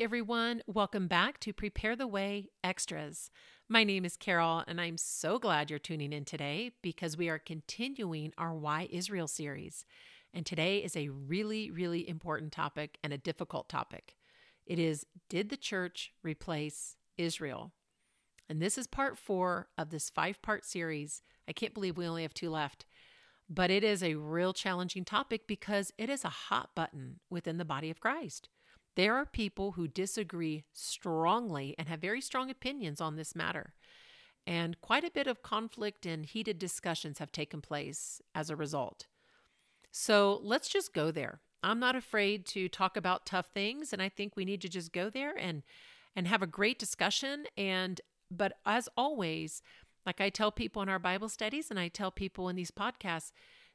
everyone. Welcome back to Prepare the Way Extras. My name is Carol, and I'm so glad you're tuning in today because we are continuing our Why Israel series. And today is a really, really important topic and a difficult topic. It is Did the church replace Israel? And this is part four of this five part series. I can't believe we only have two left. But it is a real challenging topic because it is a hot button within the body of Christ. There are people who disagree strongly and have very strong opinions on this matter. And quite a bit of conflict and heated discussions have taken place as a result. So let's just go there. I'm not afraid to talk about tough things, and I think we need to just go there and and have a great discussion. And but as always, like I tell people in our Bible studies and I tell people in these podcasts,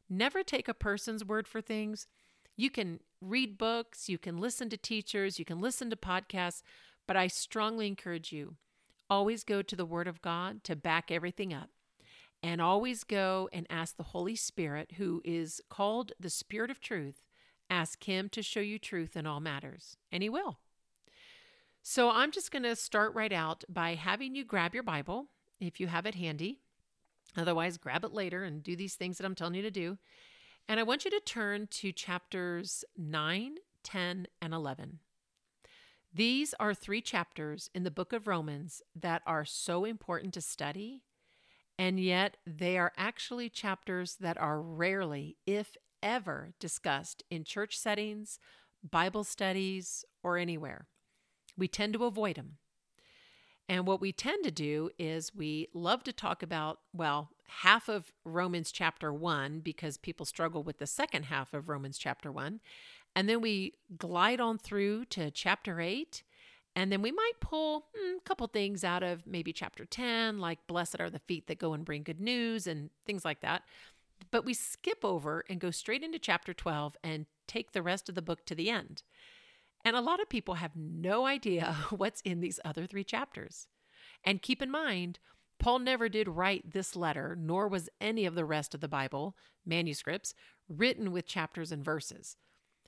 never take a person's word for things. You can read books, you can listen to teachers, you can listen to podcasts, but I strongly encourage you always go to the Word of God to back everything up. And always go and ask the Holy Spirit, who is called the Spirit of Truth, ask Him to show you truth in all matters, and He will. So I'm just going to start right out by having you grab your Bible if you have it handy. Otherwise, grab it later and do these things that I'm telling you to do. And I want you to turn to chapters 9, 10, and 11. These are three chapters in the book of Romans that are so important to study, and yet they are actually chapters that are rarely, if ever, discussed in church settings, Bible studies, or anywhere. We tend to avoid them. And what we tend to do is we love to talk about, well, half of Romans chapter 1 because people struggle with the second half of Romans chapter 1. And then we glide on through to chapter 8. And then we might pull hmm, a couple things out of maybe chapter 10, like blessed are the feet that go and bring good news and things like that. But we skip over and go straight into chapter 12 and take the rest of the book to the end. And a lot of people have no idea what's in these other three chapters. And keep in mind, Paul never did write this letter, nor was any of the rest of the Bible manuscripts written with chapters and verses.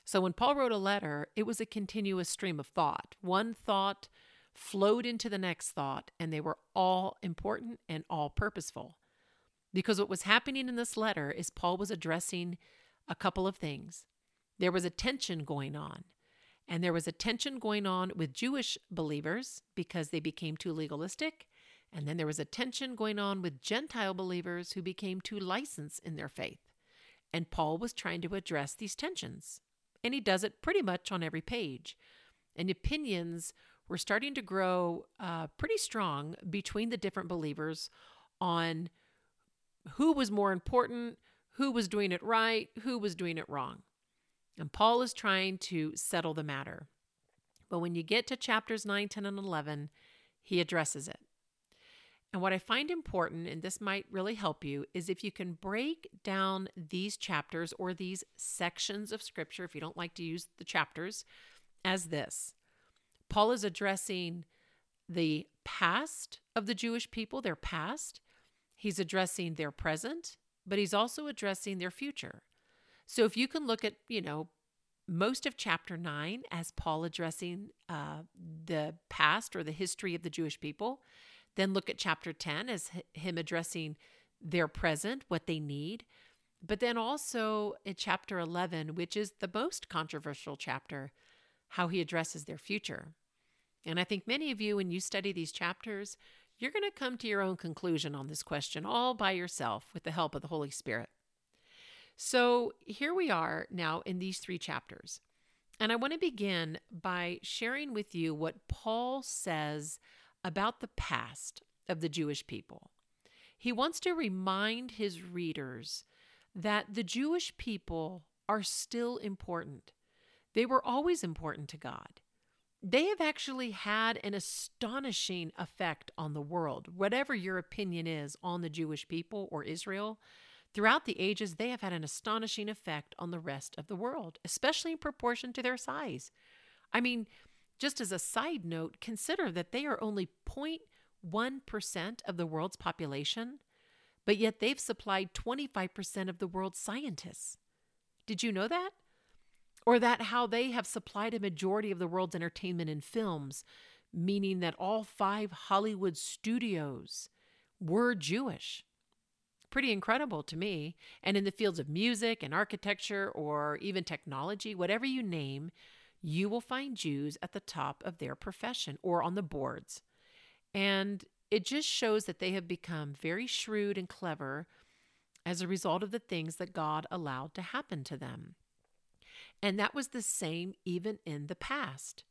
So when Paul wrote a letter, it was a continuous stream of thought. One thought flowed into the next thought, and they were all important and all purposeful. Because what was happening in this letter is Paul was addressing a couple of things. There was a tension going on, and there was a tension going on with Jewish believers because they became too legalistic, and then there was a tension going on with Gentile believers who became too licensed in their faith. And Paul was trying to address these tensions. And he does it pretty much on every page. And opinions were starting to grow uh, pretty strong between the different believers on who was more important, who was doing it right, who was doing it wrong. And Paul is trying to settle the matter. But when you get to chapters 9, 10, and 11, he addresses it. And what I find important, and this might really help you, is if you can break down these chapters or these sections of scripture, if you don't like to use the chapters, as this Paul is addressing the past of the Jewish people, their past. He's addressing their present, but he's also addressing their future. So if you can look at, you know, most of chapter 9 as Paul addressing uh, the past or the history of the Jewish people, then look at chapter 10 as him addressing their present, what they need. But then also in chapter 11, which is the most controversial chapter, how he addresses their future. And I think many of you, when you study these chapters, you're going to come to your own conclusion on this question all by yourself with the help of the Holy Spirit. So here we are now in these three chapters. And I want to begin by sharing with you what Paul says about the past of the Jewish people. He wants to remind his readers that the Jewish people are still important. They were always important to God. They have actually had an astonishing effect on the world. Whatever your opinion is on the Jewish people or Israel, throughout the ages, they have had an astonishing effect on the rest of the world, especially in proportion to their size. I mean, just as a side note, consider that they are only 0.1% of the world's population, but yet they've supplied 25% of the world's scientists. Did you know that? or that how they have supplied a majority of the world's entertainment in films, meaning that all five Hollywood studios were Jewish. Pretty incredible to me. And in the fields of music and architecture or even technology, whatever you name, you will find Jews at the top of their profession or on the boards. And it just shows that they have become very shrewd and clever as a result of the things that God allowed to happen to them. And that was the same even in the past.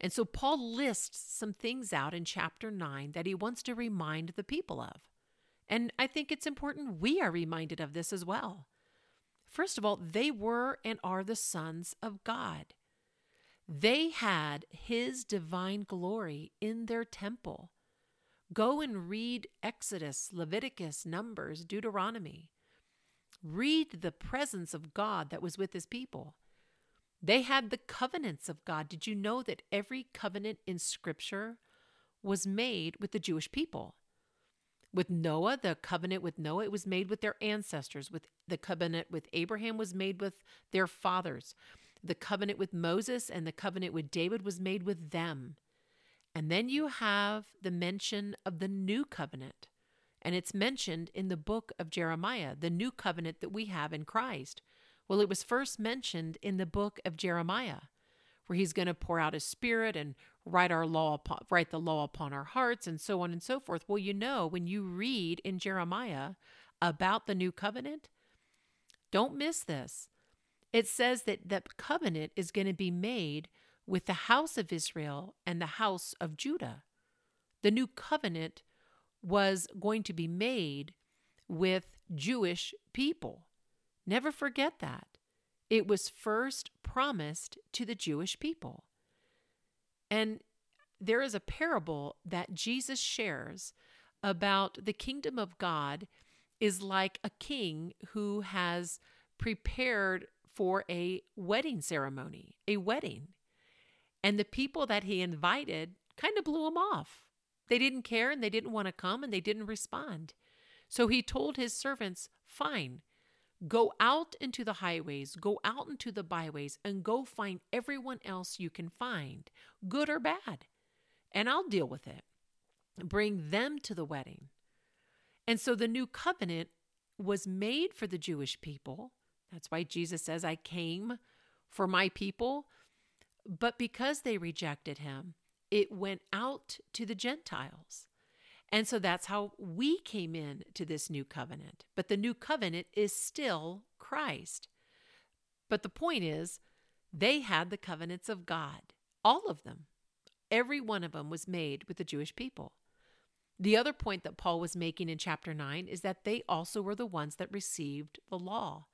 And so Paul lists some things out in chapter 9 that he wants to remind the people of. And I think it's important we are reminded of this as well. First of all, they were and are the sons of God. They had his divine glory in their temple. Go and read Exodus, Leviticus, Numbers, Deuteronomy. Read the presence of God that was with his people. They had the covenants of God. Did you know that every covenant in Scripture was made with the Jewish people? With Noah, the covenant with Noah, it was made with their ancestors. With the covenant with Abraham was made with their fathers. The covenant with Moses and the covenant with David was made with them. And then you have the mention of the new covenant. And it's mentioned in the book of Jeremiah, the new covenant that we have in Christ. Well, it was first mentioned in the book of Jeremiah, where he's going to pour out his spirit and write our law upon, write the law upon our hearts and so on and so forth. Well, you know, when you read in Jeremiah about the new covenant, don't miss this. It says that the covenant is going to be made with the house of Israel and the house of Judah. The new covenant was going to be made with Jewish people. Never forget that. It was first promised to the Jewish people. And there is a parable that Jesus shares about the kingdom of God is like a king who has prepared for a wedding ceremony, a wedding. And the people that he invited kind of blew him off. They didn't care and they didn't want to come and they didn't respond. So he told his servants, Fine, Go out into the highways, go out into the byways, and go find everyone else you can find, good or bad, and I'll deal with it. Bring them to the wedding. And so the new covenant was made for the Jewish people. That's why Jesus says, I came for my people. But because they rejected him, it went out to the Gentiles. And so that's how we came in to this new covenant. But the new covenant is still Christ. But the point is, they had the covenants of God, all of them. Every one of them was made with the Jewish people. The other point that Paul was making in chapter 9 is that they also were the ones that received the law.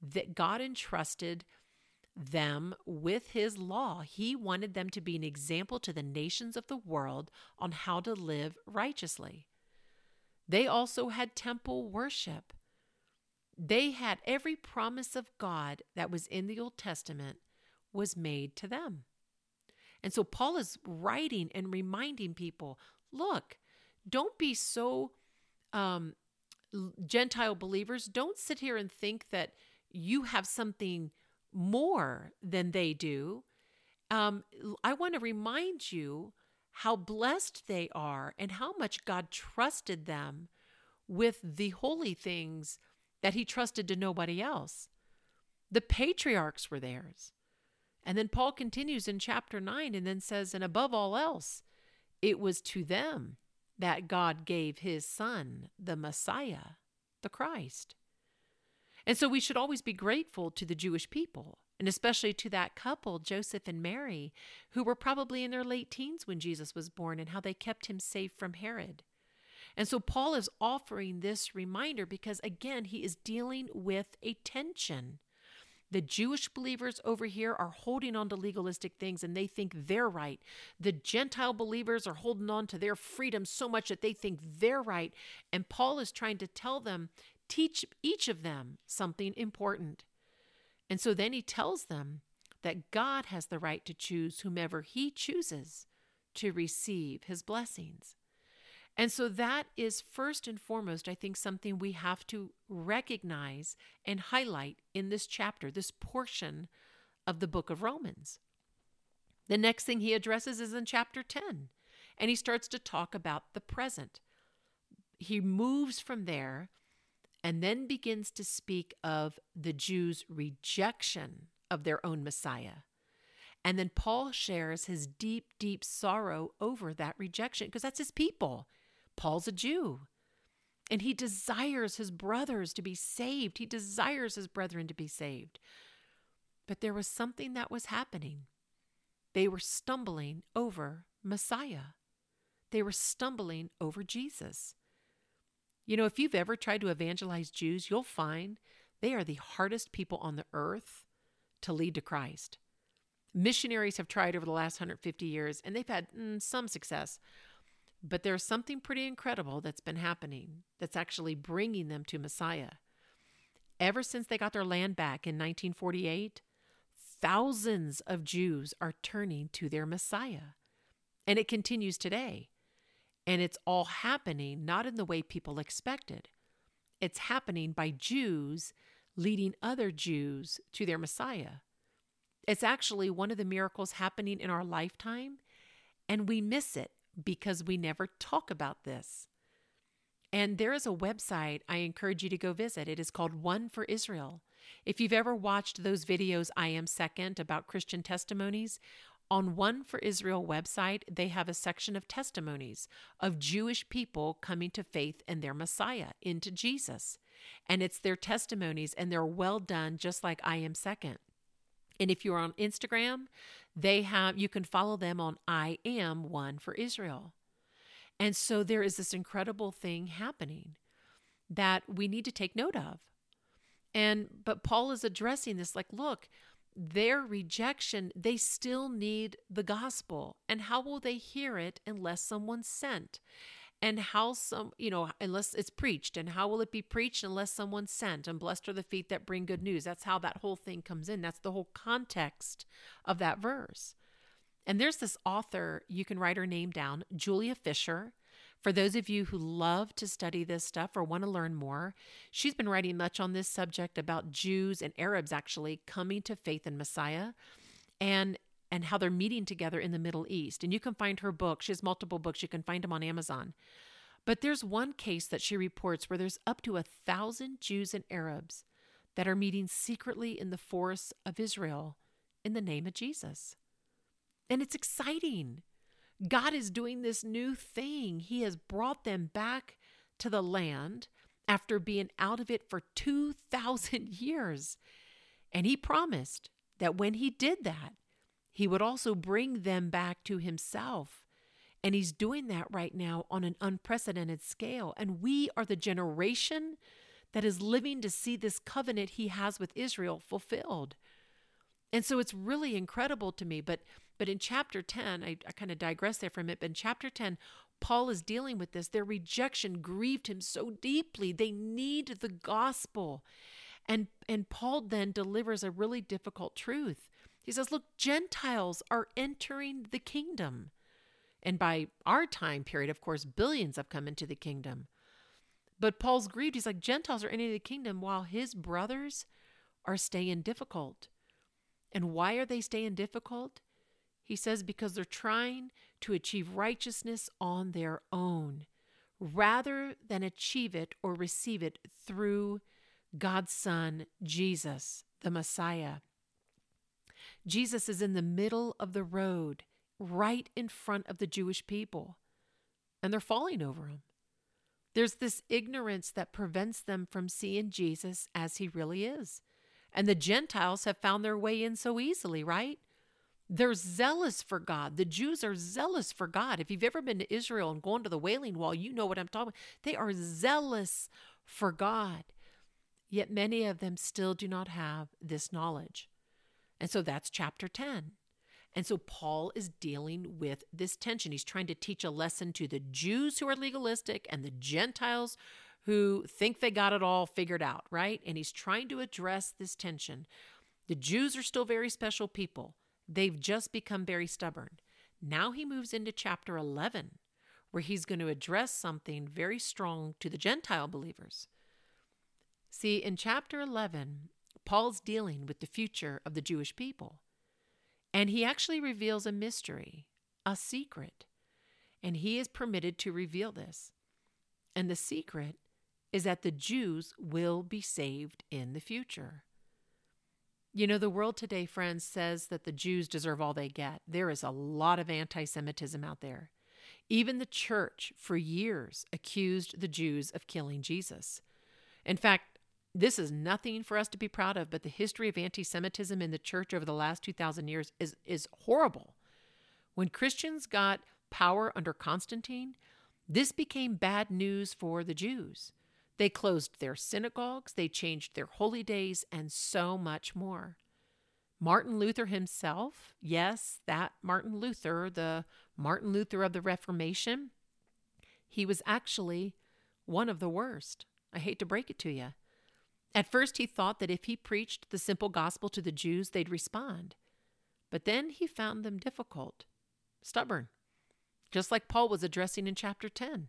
That God entrusted them with his law. He wanted them to be an example to the nations of the world on how to live righteously. They also had temple worship. They had every promise of God that was in the Old Testament was made to them. And so Paul is writing and reminding people look, don't be so um, Gentile believers, don't sit here and think that you have something more than they do. Um, I want to remind you how blessed they are and how much God trusted them with the holy things that He trusted to nobody else. The patriarchs were theirs. And then Paul continues in chapter 9 and then says, And above all else, it was to them that God gave His Son, the Messiah, the Christ. And so we should always be grateful to the Jewish people, and especially to that couple, Joseph and Mary, who were probably in their late teens when Jesus was born and how they kept him safe from Herod. And so Paul is offering this reminder because, again, he is dealing with a tension. The Jewish believers over here are holding on to legalistic things and they think they're right. The Gentile believers are holding on to their freedom so much that they think they're right. And Paul is trying to tell them teach each of them something important. And so then he tells them that God has the right to choose whomever he chooses to receive his blessings. And so that is first and foremost, I think, something we have to recognize and highlight in this chapter, this portion of the book of Romans. The next thing he addresses is in chapter 10, and he starts to talk about the present. He moves from there and then begins to speak of the Jews' rejection of their own Messiah. And then Paul shares his deep, deep sorrow over that rejection because that's his people. Paul's a Jew. And he desires his brothers to be saved. He desires his brethren to be saved. But there was something that was happening. They were stumbling over Messiah, they were stumbling over Jesus. You know, if you've ever tried to evangelize Jews, you'll find they are the hardest people on the earth to lead to Christ. Missionaries have tried over the last 150 years and they've had mm, some success. But there's something pretty incredible that's been happening that's actually bringing them to Messiah. Ever since they got their land back in 1948, thousands of Jews are turning to their Messiah. And it continues today. And it's all happening not in the way people expected. It's happening by Jews leading other Jews to their Messiah. It's actually one of the miracles happening in our lifetime, and we miss it because we never talk about this. And there is a website I encourage you to go visit. It is called One for Israel. If you've ever watched those videos, I Am Second, about Christian testimonies, on One for Israel website, they have a section of testimonies of Jewish people coming to faith in their Messiah, into Jesus. And it's their testimonies, and they're well done, just like I Am Second. And if you're on Instagram, they have you can follow them on I am one for Israel. And so there is this incredible thing happening that we need to take note of. And but Paul is addressing this like, look, their rejection, they still need the gospel. And how will they hear it unless someone's sent? And how some, you know, unless it's preached, and how will it be preached unless someone's sent? And blessed are the feet that bring good news. That's how that whole thing comes in. That's the whole context of that verse. And there's this author, you can write her name down, Julia Fisher. For those of you who love to study this stuff or want to learn more, she's been writing much on this subject about Jews and Arabs actually coming to faith in Messiah and and how they're meeting together in the Middle East. And you can find her book. She has multiple books. You can find them on Amazon. But there's one case that she reports where there's up to a thousand Jews and Arabs that are meeting secretly in the forests of Israel in the name of Jesus. And it's exciting. God is doing this new thing. He has brought them back to the land after being out of it for 2,000 years. And He promised that when He did that, He would also bring them back to Himself. And He's doing that right now on an unprecedented scale. And we are the generation that is living to see this covenant He has with Israel fulfilled. And so it's really incredible to me. But but in chapter 10, I, I kind of digress there for a minute, but in chapter 10, Paul is dealing with this. Their rejection grieved him so deeply. They need the gospel. And and Paul then delivers a really difficult truth. He says, "Look, Gentiles are entering the kingdom." And by our time period, of course, billions have come into the kingdom. But Paul's grieved. He's like, Gentiles are entering the kingdom while his brothers are staying difficult. And why are they staying difficult? He says, because they're trying to achieve righteousness on their own rather than achieve it or receive it through God's Son, Jesus, the Messiah. Jesus is in the middle of the road, right in front of the Jewish people, and they're falling over him. There's this ignorance that prevents them from seeing Jesus as he really is. And the Gentiles have found their way in so easily, right? They're zealous for God. The Jews are zealous for God. If you've ever been to Israel and gone to the Wailing Wall, you know what I'm talking about. They are zealous for God. Yet many of them still do not have this knowledge. And so that's chapter 10. And so Paul is dealing with this tension. He's trying to teach a lesson to the Jews who are legalistic and the Gentiles who think they got it all figured out, right? And he's trying to address this tension. The Jews are still very special people. They've just become very stubborn. Now he moves into chapter 11, where he's going to address something very strong to the Gentile believers. See, in chapter 11, Paul's dealing with the future of the Jewish people. And he actually reveals a mystery, a secret. And he is permitted to reveal this. And the secret is that the Jews will be saved in the future. You know, the world today, friends, says that the Jews deserve all they get. There is a lot of anti Semitism out there. Even the church, for years, accused the Jews of killing Jesus. In fact, this is nothing for us to be proud of, but the history of anti Semitism in the church over the last 2,000 years is, is horrible. When Christians got power under Constantine, this became bad news for the Jews. They closed their synagogues, they changed their holy days, and so much more. Martin Luther himself, yes, that Martin Luther, the Martin Luther of the Reformation, he was actually one of the worst. I hate to break it to you. At first, he thought that if he preached the simple gospel to the Jews, they'd respond. But then he found them difficult, stubborn, just like Paul was addressing in chapter 10.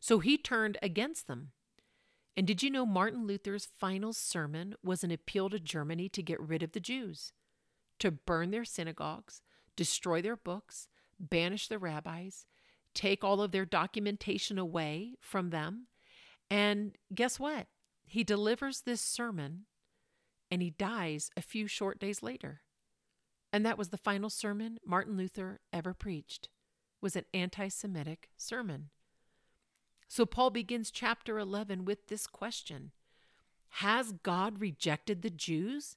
So he turned against them. And did you know Martin Luther's final sermon was an appeal to Germany to get rid of the Jews, to burn their synagogues, destroy their books, banish the rabbis, take all of their documentation away from them? And guess what? He delivers this sermon and he dies a few short days later. And that was the final sermon Martin Luther ever preached was an anti-Semitic sermon. So Paul begins chapter 11 with this question Has God rejected the Jews?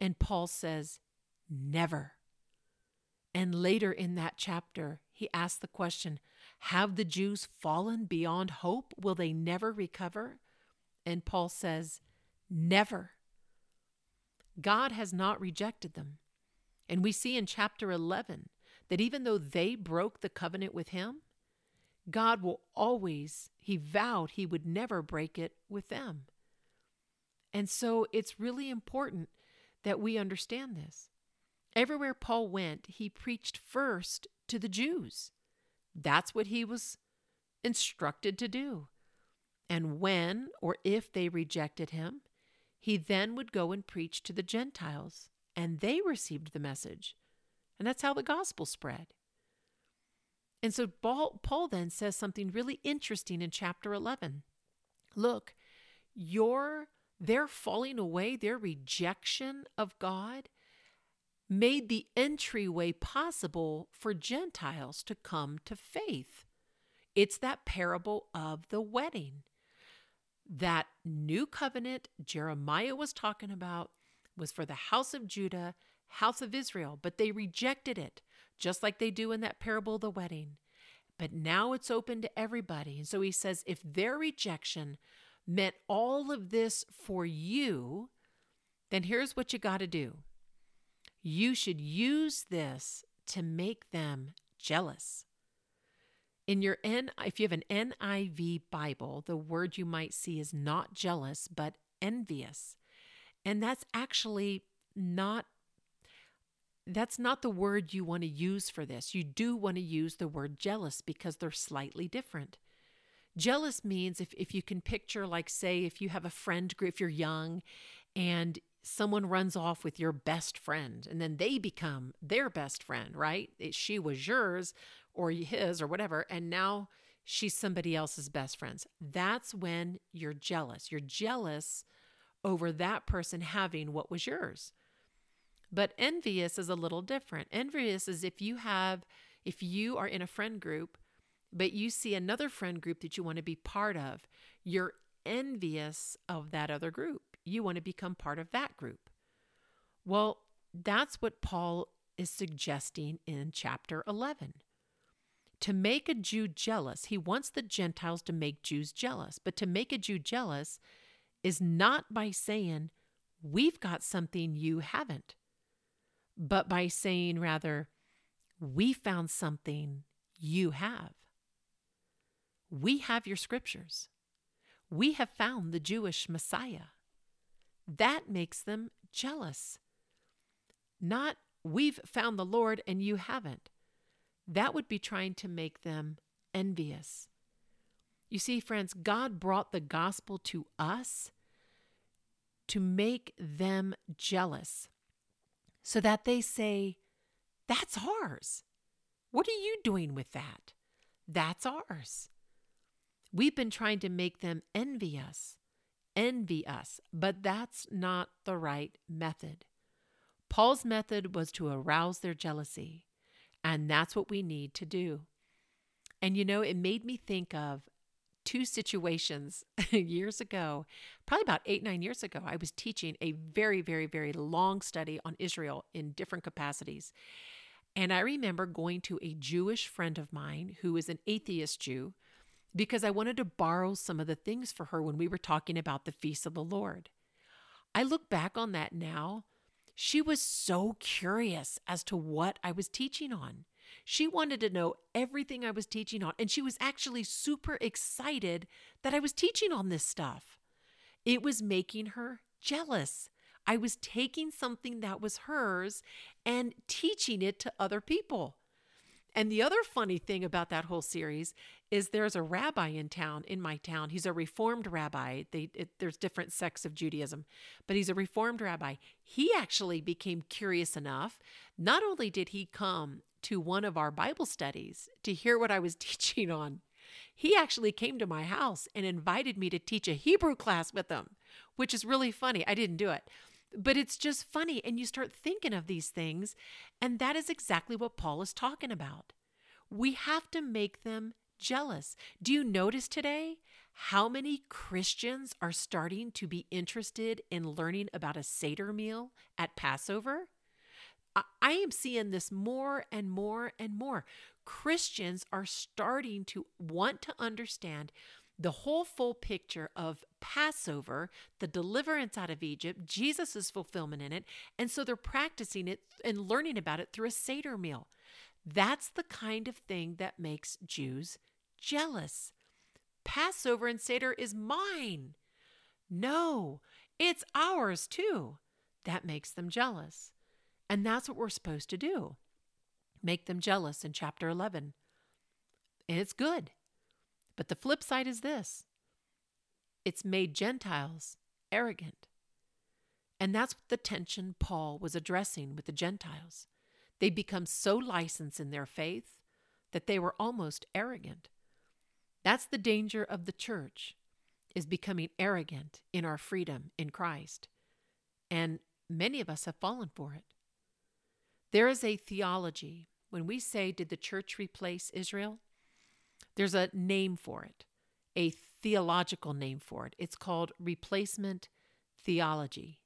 And Paul says, Never. And later in that chapter, he asks the question Have the Jews fallen beyond hope? Will they never recover? And Paul says, Never. God has not rejected them. And we see in chapter 11 that even though they broke the covenant with him, God will always, he vowed he would never break it with them. And so it's really important that we understand this. Everywhere Paul went, he preached first to the Jews. That's what he was instructed to do. And when or if they rejected him, he then would go and preach to the Gentiles, and they received the message. And that's how the gospel spread. And so Paul, then says something really interesting in chapter 11. Look, your their falling away, their rejection of God made the entryway possible for Gentiles to come to faith. It's that parable of the wedding. That new covenant Jeremiah was talking about was for the house of Judah, house of Israel, but they rejected it just like they do in that parable of the wedding. But now it's open to everybody. And so he says if their rejection meant all of this for you, then here's what you got to do. You should use this to make them jealous. In your N, if you have an NIV Bible, the word you might see is not jealous, but envious. And that's actually not that's not the word you want to use for this. You do want to use the word jealous because they're slightly different. Jealous means if, if you can picture, like, say, if you have a friend group, if you're young and someone runs off with your best friend and then they become their best friend, right? She was yours or his or whatever, and now she's somebody else's best friends. That's when you're jealous. You're jealous over that person having what was yours. But envious is a little different. Envious is if you have, if you are in a friend group, but you see another friend group that you want to be part of, you're envious of that other group. You want to become part of that group. Well, that's what Paul is suggesting in chapter 11. To make a Jew jealous, he wants the Gentiles to make Jews jealous. But to make a Jew jealous is not by saying, We've got something you haven't but by saying rather, we found something you have. We have your scriptures. We have found the Jewish Messiah. That makes them jealous. Not, we've found the Lord and you haven't. That would be trying to make them envious. You see, friends, God brought the gospel to us to make them jealous so that they say, That's ours. What are you doing with that? That's ours. We've been trying to make them envy us, envy us, but that's not the right method. Paul's method was to arouse their jealousy, and that's what we need to do. And you know, it made me think of two situations years ago, probably about eight, nine years ago. I was teaching a very, very, very long study on Israel in different capacities. And I remember going to a Jewish friend of mine who is an atheist Jew because I wanted to borrow some of the things for her when we were talking about the feast of the Lord. I look back on that now. She was so curious as to what I was teaching on. She wanted to know everything I was teaching on, and she was actually super excited that I was teaching on this stuff. It was making her jealous. I was taking something that was hers and teaching it to other people. And the other funny thing about that whole series is there's a rabbi in town, in my town. He's a reformed rabbi. They, it, there's different sects of Judaism, but he's a reformed rabbi. He actually became curious enough. Not only did he come to one of our Bible studies to hear what I was teaching on, he actually came to my house and invited me to teach a Hebrew class with him, which is really funny. I didn't do it. But it's just funny. And you start thinking of these things. And that is exactly what Paul is talking about. We have to make them jealous. Do you notice today how many Christians are starting to be interested in learning about a Seder meal at Passover? I am seeing this more and more and more. Christians are starting to want to understand the whole full picture of Passover, the deliverance out of Egypt, Jesus' fulfillment in it. And so they're practicing it and learning about it through a Seder meal. That's the kind of thing that makes Jews jealous. Passover and Seder is mine. No, it's ours too. That makes them jealous. And that's what we're supposed to do make them jealous in chapter 11. And it's good. But the flip side is this it's made Gentiles arrogant. And that's the tension Paul was addressing with the Gentiles. They become so licensed in their faith that they were almost arrogant. That's the danger of the church is becoming arrogant in our freedom in Christ. And many of us have fallen for it. There is a theology. When we say, Did the church replace Israel? There's a name for it, a theological name for it. It's called replacement theology.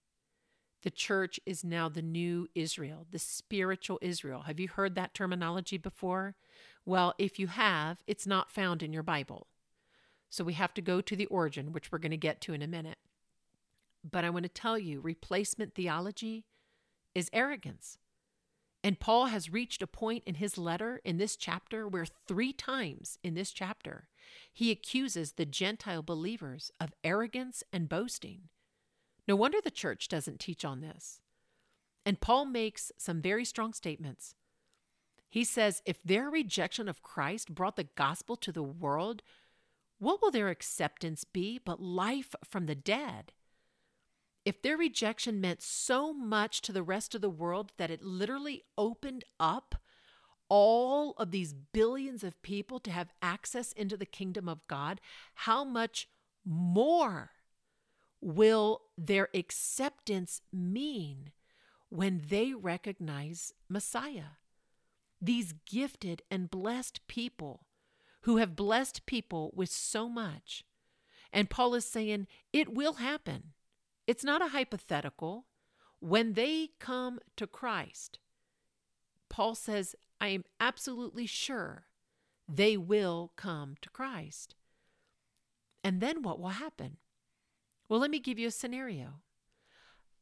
The church is now the new Israel, the spiritual Israel. Have you heard that terminology before? Well, if you have, it's not found in your Bible. So we have to go to the origin, which we're going to get to in a minute. But I want to tell you replacement theology is arrogance. And Paul has reached a point in his letter in this chapter where three times in this chapter he accuses the Gentile believers of arrogance and boasting. No wonder the church doesn't teach on this. And Paul makes some very strong statements. He says if their rejection of Christ brought the gospel to the world, what will their acceptance be but life from the dead? If their rejection meant so much to the rest of the world that it literally opened up all of these billions of people to have access into the kingdom of God, how much more will their acceptance mean when they recognize Messiah? These gifted and blessed people who have blessed people with so much. And Paul is saying it will happen. It's not a hypothetical. When they come to Christ, Paul says, I am absolutely sure they will come to Christ. And then what will happen? Well, let me give you a scenario.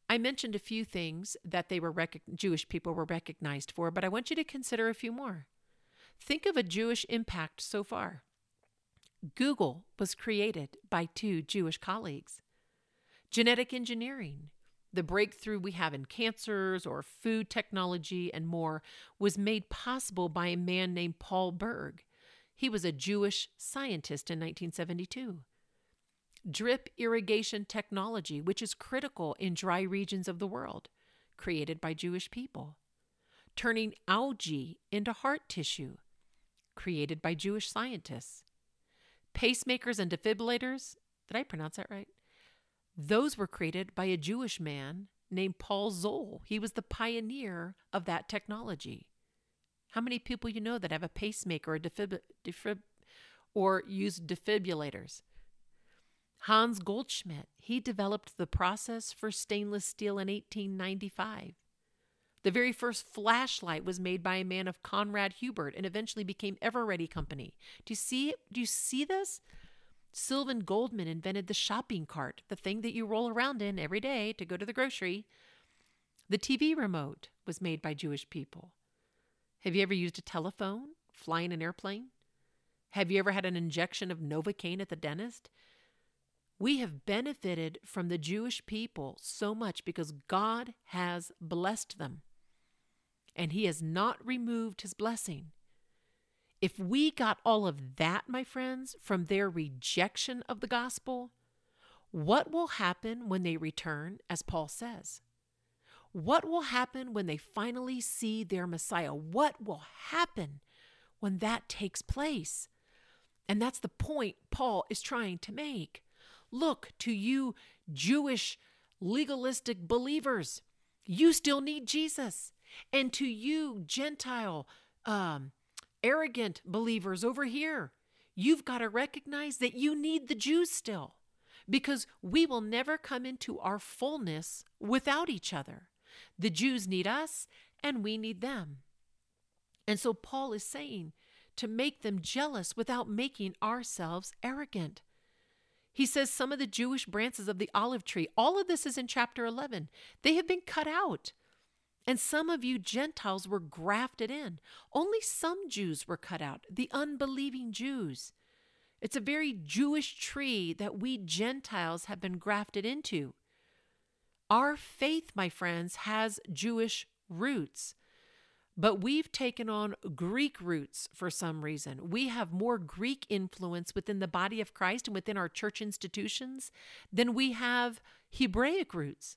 I mentioned a few things that they were rec- Jewish people were recognized for, but I want you to consider a few more. Think of a Jewish impact so far. Google was created by two Jewish colleagues. Genetic engineering, the breakthrough we have in cancers or food technology and more, was made possible by a man named Paul Berg. He was a Jewish scientist in 1972. drip irrigation technology, which is critical in dry regions of the world, created by Jewish people, turning algae into heart tissue, created by Jewish scientists, pacemakers and defibrillators. Did I pronounce that right? Those were created by a Jewish man named Paul Zoll. He was the pioneer of that technology. How many people you know that have a pacemaker or defib- defib- or use defibrillators? Hans Goldschmidt, he developed the process for stainless steel in 1895. The very first flashlight was made by a man of Conrad Hubert and eventually became Eveready Company. Do you see do you see this? Sylvan Goldman invented the shopping cart, the thing that you roll around in every day to go to the grocery. The TV remote was made by Jewish people. Have you ever used a telephone, flying an airplane? Have you ever had an injection of Novocaine at the dentist? We have benefited from the Jewish people so much because God has blessed them. And He has not removed His blessing. If we got all of that, my friends, from their rejection of the gospel, what will happen when they return, as Paul says? What will happen when they finally see their Messiah? What will happen when that takes place? And that's the point Paul is trying to make. Look to you, Jewish legalistic believers. You still need Jesus. And to you, Gentile, um, arrogant believers over here, you've got to recognize that you need the Jews still because we will never come into our fullness without each other. The Jews need us and we need them. And so Paul is saying to make them jealous without making ourselves arrogant. He says some of the Jewish branches of the olive tree, all of this is in chapter 11, they have been cut out. And some of you Gentiles were grafted in. Only some Jews were cut out, the unbelieving Jews. It's a very Jewish tree that we Gentiles have been grafted into. Our faith, my friends, has Jewish roots, but we've taken on Greek roots for some reason. We have more Greek influence within the body of Christ and within our church institutions than we have Hebraic roots.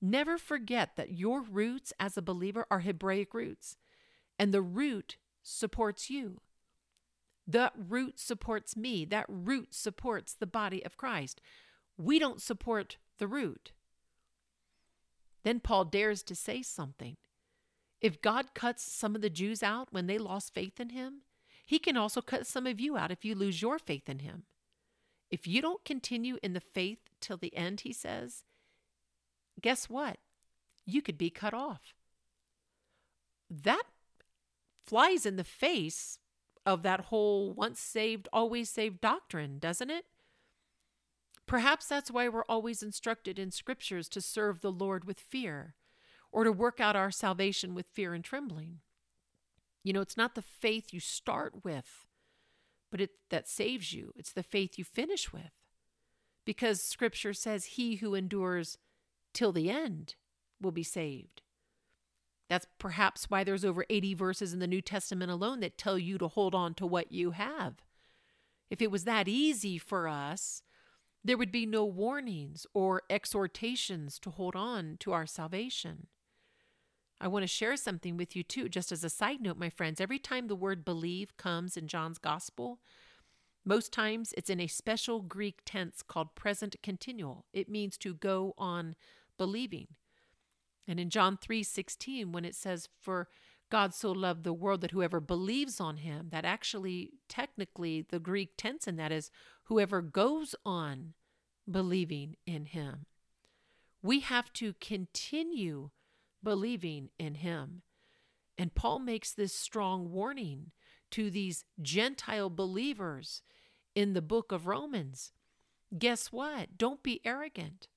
Never forget that your roots as a believer are Hebraic roots, and the root supports you. That root supports me. That root supports the body of Christ. We don't support the root. Then Paul dares to say something. If God cuts some of the Jews out when they lost faith in him, he can also cut some of you out if you lose your faith in him. If you don't continue in the faith till the end, he says, guess what? You could be cut off. That flies in the face of that whole once saved, always saved doctrine, doesn't it? Perhaps that's why we're always instructed in scriptures to serve the Lord with fear or to work out our salvation with fear and trembling. You know, it's not the faith you start with, but it that saves you. It's the faith you finish with. Because scripture says he who endures till the end will be saved. That's perhaps why there's over 80 verses in the New Testament alone that tell you to hold on to what you have. If it was that easy for us, there would be no warnings or exhortations to hold on to our salvation. I want to share something with you too, just as a side note, my friends. Every time the word believe comes in John's gospel, most times it's in a special Greek tense called present continual. It means to go on believing. And in John 3:16 when it says for God so loved the world that whoever believes on him, that actually technically the Greek tense in that is whoever goes on believing in him. We have to continue believing in him. And Paul makes this strong warning to these Gentile believers in the book of Romans. Guess what? Don't be arrogant.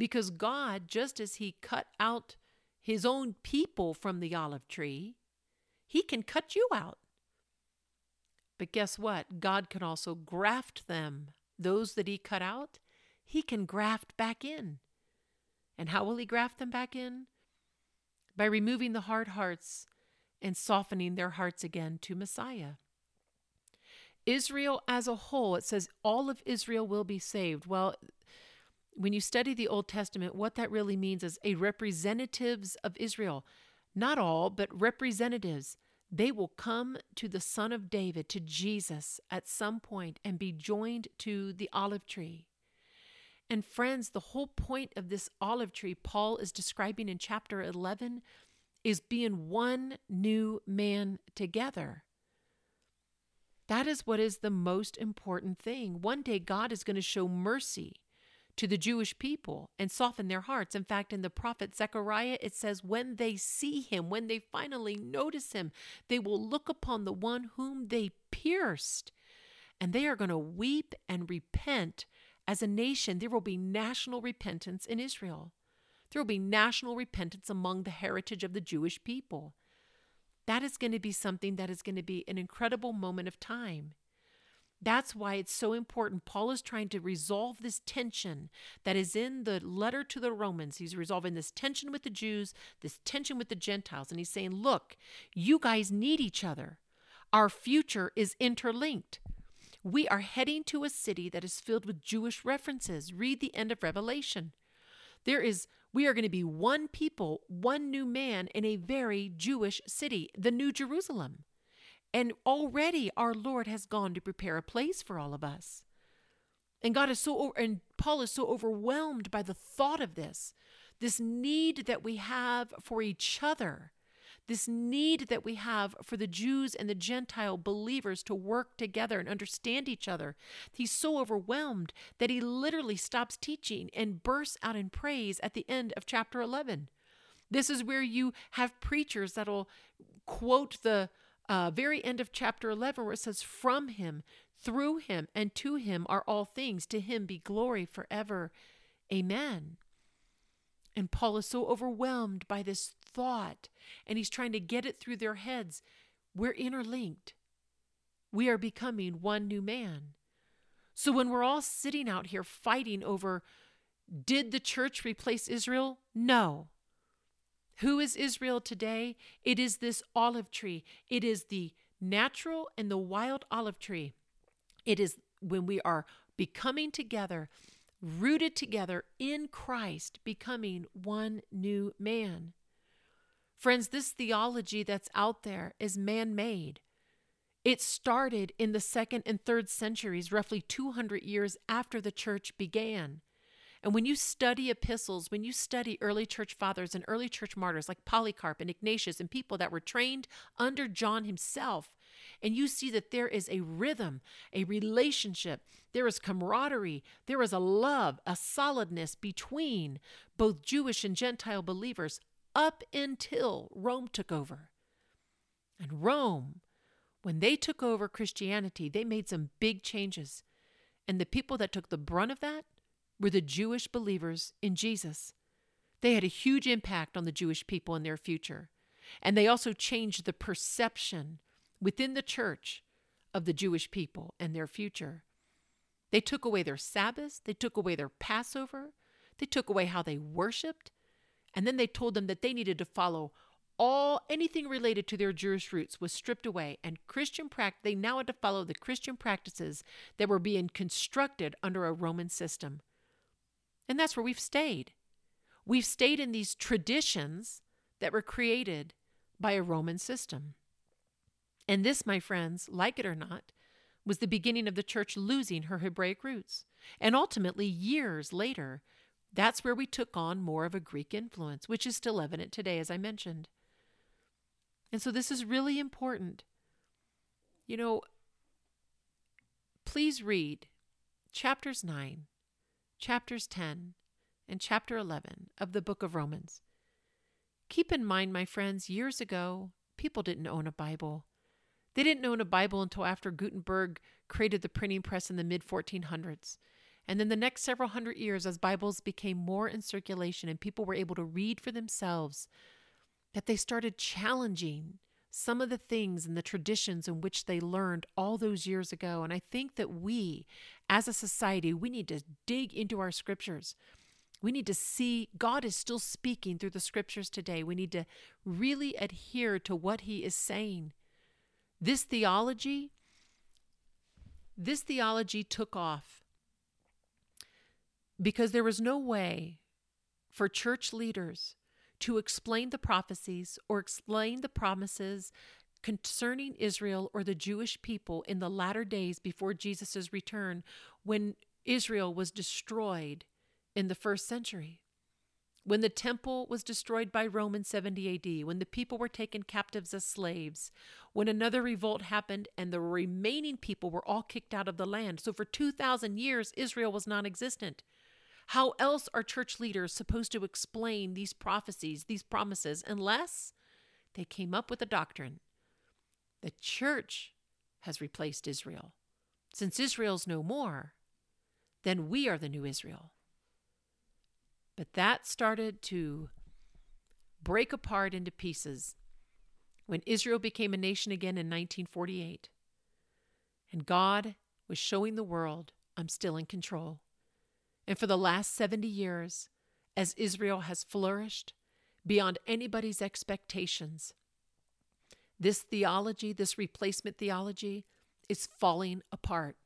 Because God, just as He cut out His own people from the olive tree, He can cut you out. But guess what? God can also graft them. Those that He cut out, He can graft back in. And how will He graft them back in? By removing the hard hearts and softening their hearts again to Messiah. Israel as a whole, it says all of Israel will be saved. Well, when you study the Old Testament, what that really means is a representatives of Israel. Not all, but representatives. They will come to the Son of David, to Jesus, at some point and be joined to the olive tree. And friends, the whole point of this olive tree, Paul is describing in chapter 11, is being one new man together. That is what is the most important thing. One day, God is going to show mercy to the Jewish people and soften their hearts. In fact, in the prophet Zechariah, it says, When they see him, when they finally notice him, they will look upon the one whom they pierced, and they are going to weep and repent. As a nation, there will be national repentance in Israel. There will be national repentance among the heritage of the Jewish people. That is going to be something that is going to be an incredible moment of time. That's why it's so important. Paul is trying to resolve this tension that is in the letter to the Romans. He's resolving this tension with the Jews, this tension with the Gentiles. And he's saying, look, you guys need each other. Our future is interlinked. We are heading to a city that is filled with Jewish references. Read the end of Revelation. There is we are going to be one people, one new man in a very Jewish city, the New Jerusalem. And already our Lord has gone to prepare a place for all of us. And God is so, and Paul is so overwhelmed by the thought of this, this need that we have for each other, this need that we have for the Jews and the Gentile believers to work together and understand each other. He's so overwhelmed that he literally stops teaching and bursts out in praise at the end of chapter 11. This is where you have preachers that'll quote the uh, very end of chapter 11, where it says, From him, through him, and to him are all things. To him be glory forever. Amen. And Paul is so overwhelmed by this thought, and he's trying to get it through their heads. We're interlinked. We are becoming one new man. So when we're all sitting out here fighting over, did the church replace Israel? No. Who is Israel today? It is this olive tree. It is the natural and the wild olive tree. It is when we are becoming together, rooted together in Christ, becoming one new man. Friends, this theology that's out there is man made. It started in the second and third centuries, roughly 200 years after the church began. And when you study epistles, when you study early church fathers and early church martyrs like Polycarp and Ignatius and people that were trained under John himself, and you see that there is a rhythm, a relationship, there is camaraderie, there is a love, a solidness between both Jewish and Gentile believers up until Rome took over. And Rome, when they took over Christianity, they made some big changes. And the people that took the brunt of that were the Jewish believers in Jesus. They had a huge impact on the Jewish people and their future. And they also changed the perception within the church of the Jewish people and their future. They took away their Sabbaths, they took away their Passover, they took away how they worshiped, and then they told them that they needed to follow all anything related to their Jewish roots was stripped away and Christian practice they now had to follow the Christian practices that were being constructed under a Roman system. And that's where we've stayed. We've stayed in these traditions that were created by a Roman system. And this, my friends, like it or not, was the beginning of the church losing her Hebraic roots. And ultimately, years later, that's where we took on more of a Greek influence, which is still evident today, as I mentioned. And so this is really important. You know, please read chapters 9 chapters 10 and chapter 11 of the book of Romans. Keep in mind, my friends, years ago, people didn't own a Bible. They didn't own a Bible until after Gutenberg created the printing press in the mid 1400s. And then the next several hundred years, as Bibles became more in circulation and people were able to read for themselves, that they started challenging some of the things and the traditions in which they learned all those years ago. And I think that we, as a society, we need to dig into our scriptures. We need to see God is still speaking through the scriptures today. We need to really adhere to what He is saying. This theology, this theology took off because there was no way for church leaders to explain the prophecies or explain the promises concerning Israel or the Jewish people in the latter days before Jesus' return when Israel was destroyed in the first century. When the temple was destroyed by Rome in 70 AD, when the people were taken captives as slaves, when another revolt happened and the remaining people were all kicked out of the land. So for 2,000 years, Israel was non existent. How else are church leaders supposed to explain these prophecies, these promises, unless they came up with a doctrine? The church has replaced Israel. Since Israel's no more, then we are the new Israel. But that started to break apart into pieces when Israel became a nation again in 1948. And God was showing the world, I'm still in control. And for the last 70 years, as Israel has flourished beyond anybody's expectations, this theology, this replacement theology, is falling apart.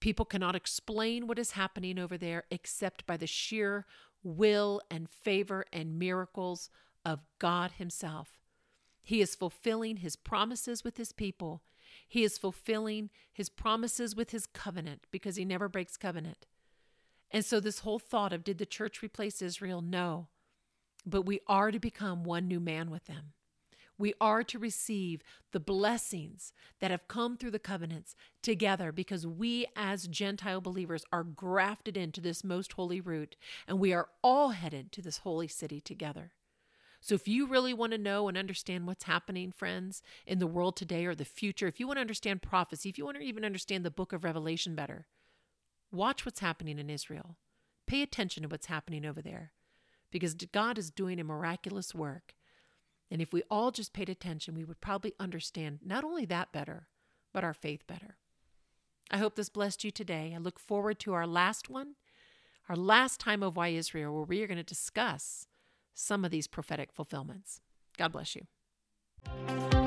People cannot explain what is happening over there except by the sheer will and favor and miracles of God Himself. He is fulfilling His promises with His people. He is fulfilling His promises with His covenant because He never breaks covenant. And so, this whole thought of did the church replace Israel? No. But we are to become one new man with them. We are to receive the blessings that have come through the covenants together because we, as Gentile believers, are grafted into this most holy root and we are all headed to this holy city together. So, if you really want to know and understand what's happening, friends, in the world today or the future, if you want to understand prophecy, if you want to even understand the book of Revelation better, watch what's happening in Israel. Pay attention to what's happening over there because God is doing a miraculous work. And if we all just paid attention, we would probably understand not only that better, but our faith better. I hope this blessed you today. I look forward to our last one, our last time of Why Israel, where we are going to discuss some of these prophetic fulfillments. God bless you.